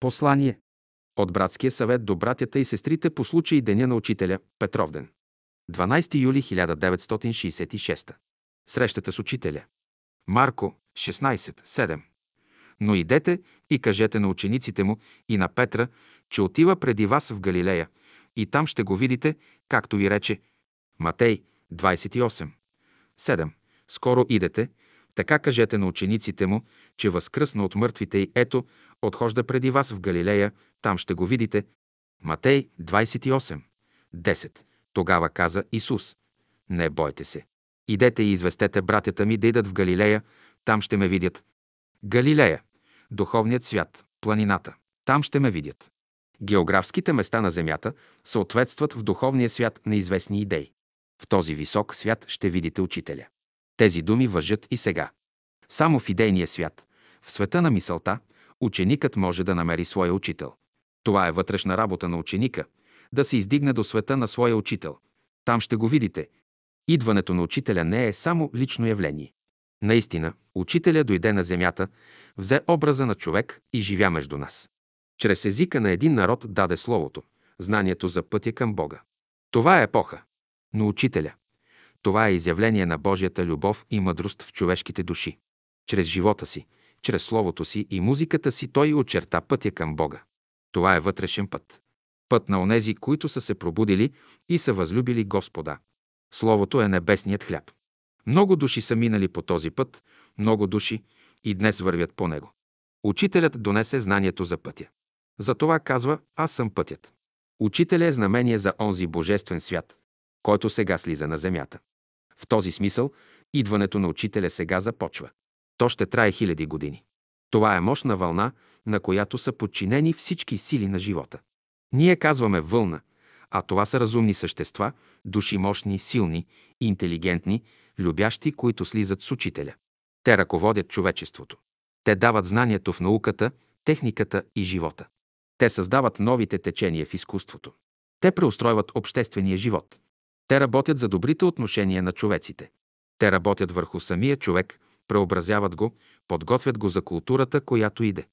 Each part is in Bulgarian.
Послание от братския съвет до братята и сестрите по случай Деня на учителя Петровден. 12 юли 1966. Срещата с учителя. Марко 16.7. Но идете и кажете на учениците му и на Петра, че отива преди вас в Галилея и там ще го видите, както ви рече. Матей 28. 7. Скоро идете, така кажете на учениците му, че възкръсна от мъртвите и ето, отхожда преди вас в Галилея, там ще го видите. Матей 28. 10. Тогава каза Исус, не бойте се. Идете и известете братята ми да идат в Галилея, там ще ме видят. Галилея, духовният свят, планината, там ще ме видят. Географските места на Земята съответстват в духовния свят на известни идеи. В този висок свят ще видите учителя. Тези думи въжат и сега. Само в идейния свят, в света на мисълта, ученикът може да намери своя учител. Това е вътрешна работа на ученика – да се издигне до света на своя учител. Там ще го видите. Идването на учителя не е само лично явление. Наистина, учителя дойде на земята, взе образа на човек и живя между нас. Чрез езика на един народ даде Словото, знанието за пътя към Бога. Това е епоха. Но учителя – това е изявление на Божията любов и мъдрост в човешките души. Чрез живота си, чрез словото си и музиката си той очерта пътя към Бога. Това е вътрешен път. Път на онези, които са се пробудили и са възлюбили Господа. Словото е небесният хляб. Много души са минали по този път, много души и днес вървят по него. Учителят донесе знанието за пътя. Затова казва «Аз съм пътят». Учителя е знамение за онзи божествен свят, който сега слиза на земята. В този смисъл, идването на учителя сега започва. То ще трае хиляди години. Това е мощна вълна, на която са подчинени всички сили на живота. Ние казваме вълна, а това са разумни същества, души мощни, силни, интелигентни, любящи, които слизат с учителя. Те ръководят човечеството. Те дават знанието в науката, техниката и живота. Те създават новите течения в изкуството. Те преустройват обществения живот. Те работят за добрите отношения на човеците. Те работят върху самия човек, преобразяват го, подготвят го за културата, която иде.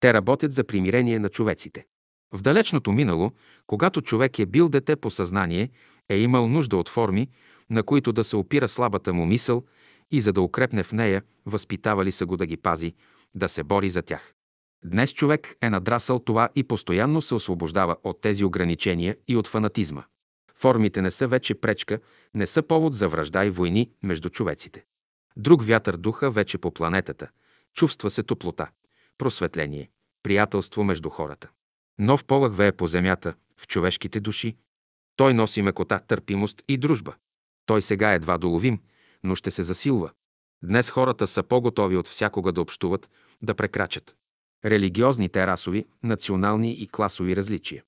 Те работят за примирение на човеците. В далечното минало, когато човек е бил дете по съзнание, е имал нужда от форми, на които да се опира слабата му мисъл и за да укрепне в нея, възпитавали са го да ги пази, да се бори за тях. Днес човек е надрасъл това и постоянно се освобождава от тези ограничения и от фанатизма. Формите не са вече пречка, не са повод за връжда и войни между човеците. Друг вятър духа вече по планетата. Чувства се топлота, просветление, приятелство между хората. Нов полъх вее по земята, в човешките души. Той носи мекота, търпимост и дружба. Той сега едва доловим, но ще се засилва. Днес хората са по-готови от всякога да общуват, да прекрачат. Религиозните, расови, национални и класови различия.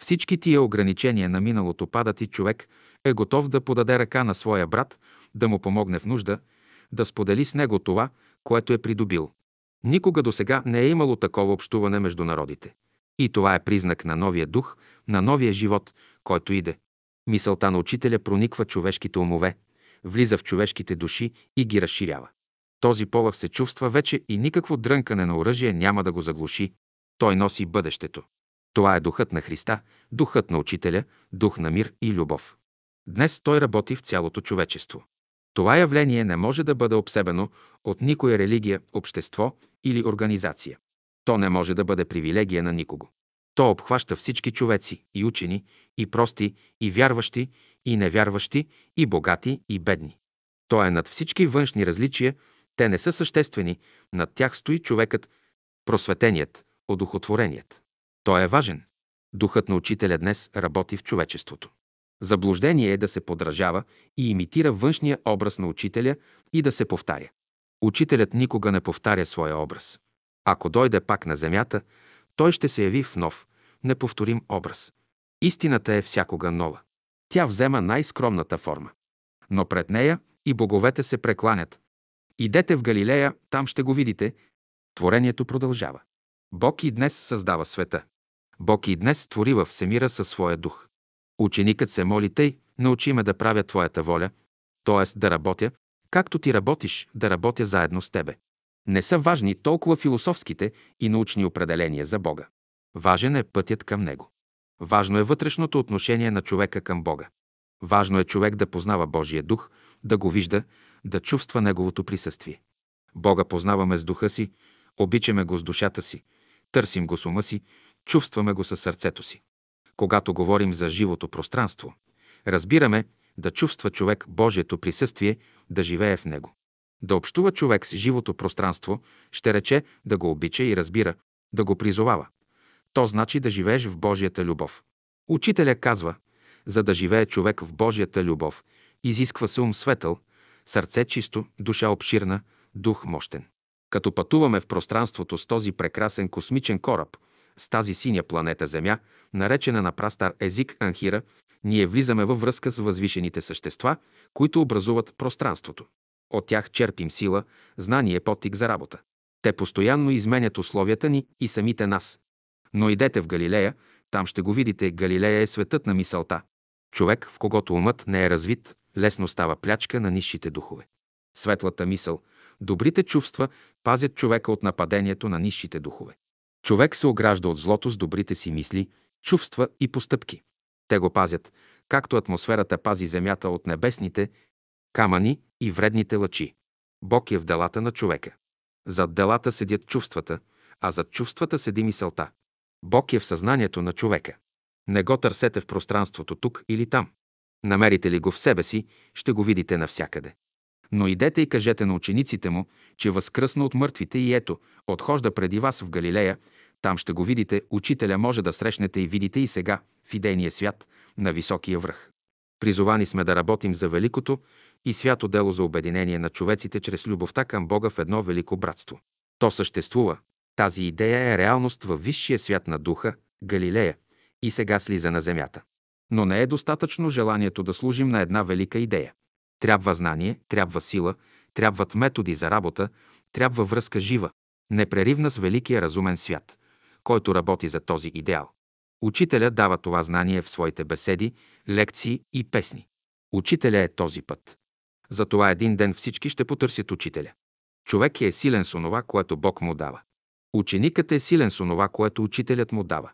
Всички тия ограничения на миналото падат и човек е готов да подаде ръка на своя брат, да му помогне в нужда, да сподели с него това, което е придобил. Никога до сега не е имало такова общуване между народите. И това е признак на новия дух, на новия живот, който иде. Мисълта на учителя прониква човешките умове, влиза в човешките души и ги разширява. Този полъх се чувства вече и никакво дрънкане на оръжие няма да го заглуши. Той носи бъдещето. Това е духът на Христа, духът на Учителя, дух на мир и любов. Днес той работи в цялото човечество. Това явление не може да бъде обсебено от никоя религия, общество или организация. То не може да бъде привилегия на никого. То обхваща всички човеци, и учени, и прости, и вярващи, и невярващи, и богати, и бедни. То е над всички външни различия, те не са съществени, над тях стои човекът, просветеният, одухотвореният. Той е важен. Духът на учителя днес работи в човечеството. Заблуждение е да се подражава и имитира външния образ на учителя и да се повтаря. Учителят никога не повтаря своя образ. Ако дойде пак на земята, той ще се яви в нов, неповторим образ. Истината е всякога нова. Тя взема най-скромната форма. Но пред нея и боговете се прекланят. Идете в Галилея, там ще го видите. Творението продължава. Бог и днес създава света. Бог и днес твори във всемира със своя дух. Ученикът се моли тъй, научи ме да правя Твоята воля, т.е. да работя, както ти работиш, да работя заедно с Тебе. Не са важни толкова философските и научни определения за Бога. Важен е пътят към него. Важно е вътрешното отношение на човека към Бога. Важно е човек да познава Божия дух, да го вижда, да чувства Неговото присъствие. Бога познаваме с духа си, обичаме го с душата си, търсим го с ума си, чувстваме го със сърцето си. Когато говорим за живото пространство, разбираме да чувства човек Божието присъствие, да живее в него. Да общува човек с живото пространство, ще рече да го обича и разбира, да го призовава. То значи да живееш в Божията любов. Учителя казва, за да живее човек в Божията любов, изисква се ум светъл, сърце чисто, душа обширна, дух мощен. Като пътуваме в пространството с този прекрасен космичен кораб, с тази синя планета Земя, наречена на прастар език Анхира, ние влизаме във връзка с възвишените същества, които образуват пространството. От тях черпим сила, знание, потик за работа. Те постоянно изменят условията ни и самите нас. Но идете в Галилея, там ще го видите, Галилея е светът на мисълта. Човек, в когото умът не е развит, лесно става плячка на нисшите духове. Светлата мисъл, добрите чувства пазят човека от нападението на нисшите духове. Човек се огражда от злото с добрите си мисли, чувства и постъпки. Те го пазят, както атмосферата пази земята от небесните камъни и вредните лъчи. Бог е в делата на човека. Зад делата седят чувствата, а зад чувствата седи мисълта. Бог е в съзнанието на човека. Не го търсете в пространството тук или там. Намерите ли го в себе си, ще го видите навсякъде. Но идете и кажете на учениците му, че възкръсна от мъртвите и ето, отхожда преди вас в Галилея, там ще го видите, учителя може да срещнете и видите и сега, в идейния свят, на високия връх. Призовани сме да работим за великото и свято дело за обединение на човеците чрез любовта към Бога в едно велико братство. То съществува. Тази идея е реалност във висшия свят на духа, Галилея, и сега слиза на земята. Но не е достатъчно желанието да служим на една велика идея. Трябва знание, трябва сила, трябват методи за работа, трябва връзка жива, непреривна с великия разумен свят, който работи за този идеал. Учителя дава това знание в своите беседи, лекции и песни. Учителя е този път. Затова един ден всички ще потърсят учителя. Човек е силен с онова, което Бог му дава. Ученикът е силен с онова, което учителят му дава.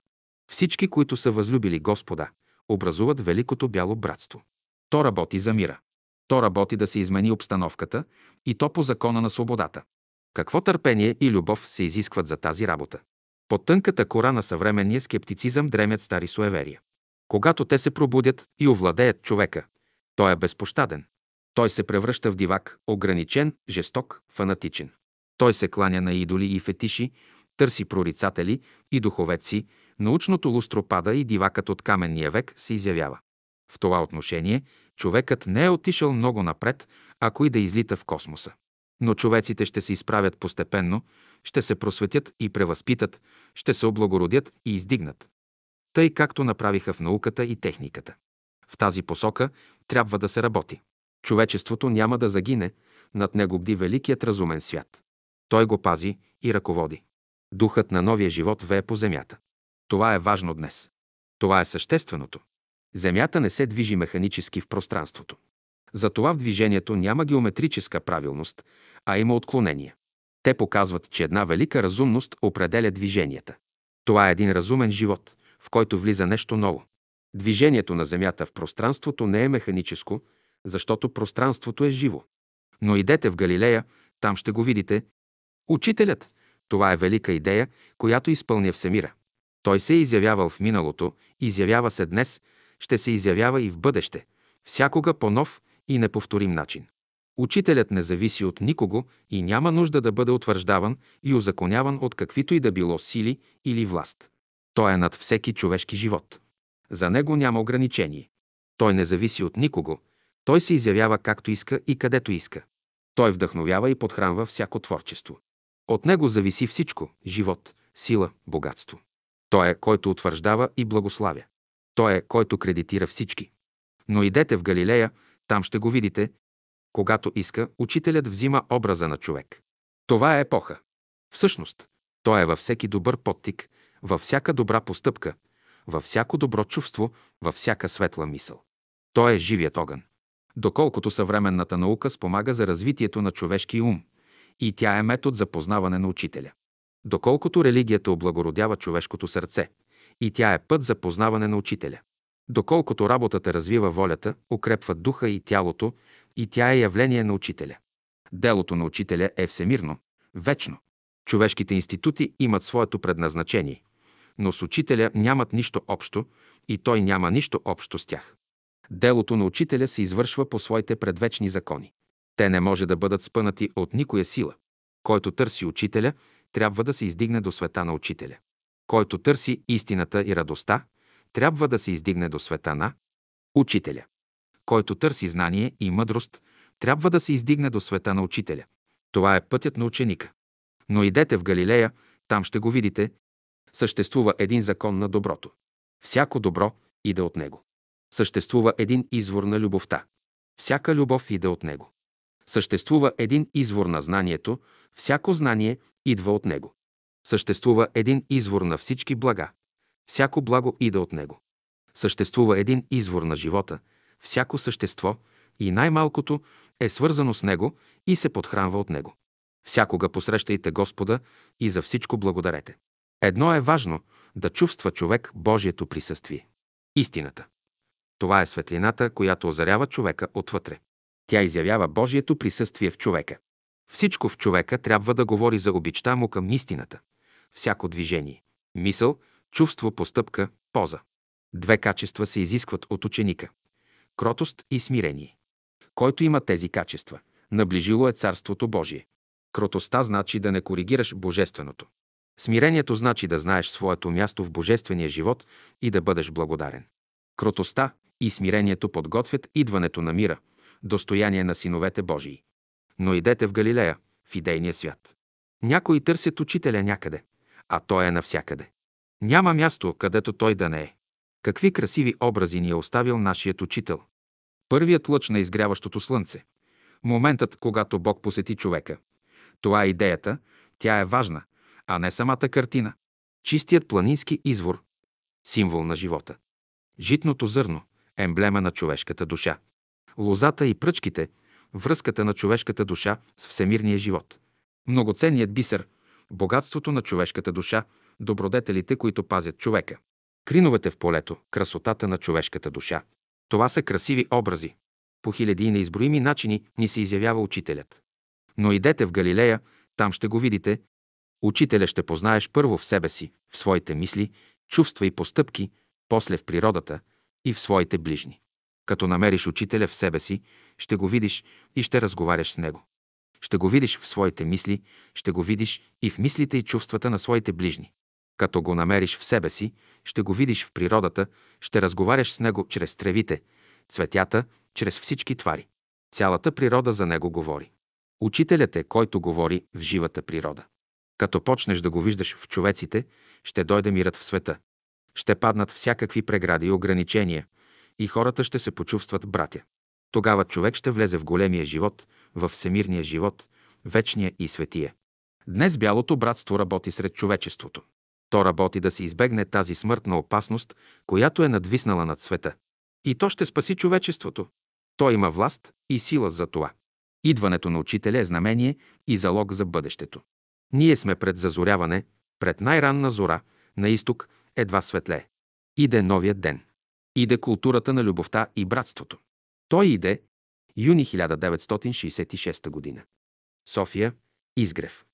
Всички, които са възлюбили Господа, образуват Великото бяло братство. То работи за мира. То работи да се измени обстановката и то по закона на свободата. Какво търпение и любов се изискват за тази работа? Под тънката кора на съвременния скептицизъм дремят стари суеверия. Когато те се пробудят и овладеят човека, той е безпощаден. Той се превръща в дивак, ограничен, жесток, фанатичен. Той се кланя на идоли и фетиши, търси прорицатели и духовеци, научното лустро пада и дивакът от каменния век се изявява. В това отношение човекът не е отишъл много напред, ако и да излита в космоса. Но човеците ще се изправят постепенно, ще се просветят и превъзпитат, ще се облагородят и издигнат. Тъй както направиха в науката и техниката. В тази посока трябва да се работи. Човечеството няма да загине, над него бди великият разумен свят. Той го пази и ръководи. Духът на новия живот вее по земята. Това е важно днес. Това е същественото. Земята не се движи механически в пространството. Затова в движението няма геометрическа правилност, а има отклонения. Те показват, че една велика разумност определя движенията. Това е един разумен живот, в който влиза нещо ново. Движението на Земята в пространството не е механическо, защото пространството е живо. Но идете в Галилея, там ще го видите. Учителят – това е велика идея, която изпълня Всемира. Той се е изявявал в миналото, изявява се днес, ще се изявява и в бъдеще, всякога по нов и неповторим начин. Учителят не зависи от никого и няма нужда да бъде утвърждаван и озаконяван от каквито и да било сили или власт. Той е над всеки човешки живот. За него няма ограничение. Той не зависи от никого. Той се изявява както иска и където иска. Той вдъхновява и подхранва всяко творчество. От него зависи всичко – живот, сила, богатство. Той е, който утвърждава и благославя. Той е, който кредитира всички. Но идете в Галилея, там ще го видите. Когато иска, учителят взима образа на човек. Това е епоха. Всъщност, той е във всеки добър подтик, във всяка добра постъпка, във всяко добро чувство, във всяка светла мисъл. Той е живият огън. Доколкото съвременната наука спомага за развитието на човешки ум, и тя е метод за познаване на учителя. Доколкото религията облагородява човешкото сърце и тя е път за познаване на учителя. Доколкото работата развива волята, укрепва духа и тялото и тя е явление на учителя. Делото на учителя е всемирно, вечно. Човешките институти имат своето предназначение, но с учителя нямат нищо общо и той няма нищо общо с тях. Делото на учителя се извършва по своите предвечни закони. Те не може да бъдат спънати от никоя сила. Който търси учителя, трябва да се издигне до света на учителя. Който търси истината и радостта, трябва да се издигне до света на учителя. Който търси знание и мъдрост, трябва да се издигне до света на учителя. Това е пътят на ученика. Но идете в Галилея, там ще го видите. Съществува един закон на доброто. Всяко добро иде от него. Съществува един извор на любовта. Всяка любов иде от него. Съществува един извор на знанието. Всяко знание идва от него. Съществува един извор на всички блага. Всяко благо иде от него. Съществува един извор на живота. Всяко същество и най-малкото е свързано с него и се подхранва от него. Всякога посрещайте Господа и за всичко благодарете. Едно е важно да чувства човек Божието присъствие. Истината. Това е светлината, която озарява човека отвътре. Тя изявява Божието присъствие в човека. Всичко в човека трябва да говори за обичта му към истината. Всяко движение, мисъл, чувство, постъпка, поза. Две качества се изискват от ученика – кротост и смирение. Който има тези качества, наближило е Царството Божие. Кротостта значи да не коригираш Божественото. Смирението значи да знаеш своето място в Божествения живот и да бъдеш благодарен. Кротостта и смирението подготвят идването на мира, достояние на синовете Божии. Но идете в Галилея, в идейния свят. Някои търсят учителя някъде, а той е навсякъде. Няма място, където той да не е. Какви красиви образи ни е оставил нашият учител. Първият лъч на изгряващото слънце. Моментът, когато Бог посети човека. Това е идеята, тя е важна, а не самата картина. Чистият планински извор. Символ на живота. Житното зърно. Емблема на човешката душа. Лозата и пръчките. Връзката на човешката душа с всемирния живот. Многоценният бисер. Богатството на човешката душа. Добродетелите, които пазят човека. Криновете в полето. Красотата на човешката душа. Това са красиви образи. По хиляди и неизброими начини ни се изявява учителят. Но идете в Галилея, там ще го видите. Учителя ще познаеш първо в себе си, в своите мисли, чувства и постъпки, после в природата и в своите ближни. Като намериш учителя в себе си, ще го видиш и ще разговаряш с него. Ще го видиш в своите мисли, ще го видиш и в мислите и чувствата на своите ближни. Като го намериш в себе си, ще го видиш в природата, ще разговаряш с него чрез тревите, цветята, чрез всички твари. Цялата природа за него говори. Учителят е, който говори в живата природа. Като почнеш да го виждаш в човеците, ще дойде мирът в света. Ще паднат всякакви прегради и ограничения и хората ще се почувстват братя. Тогава човек ще влезе в големия живот, в всемирния живот, вечния и светия. Днес бялото братство работи сред човечеството. То работи да се избегне тази смъртна опасност, която е надвиснала над света. И то ще спаси човечеството. Той има власт и сила за това. Идването на учителя е знамение и залог за бъдещето. Ние сме пред зазоряване, пред най-ранна зора, на изток едва светле. Иде новият ден. Иде културата на любовта и братството. Той иде юни 1966 година. София, Изгрев.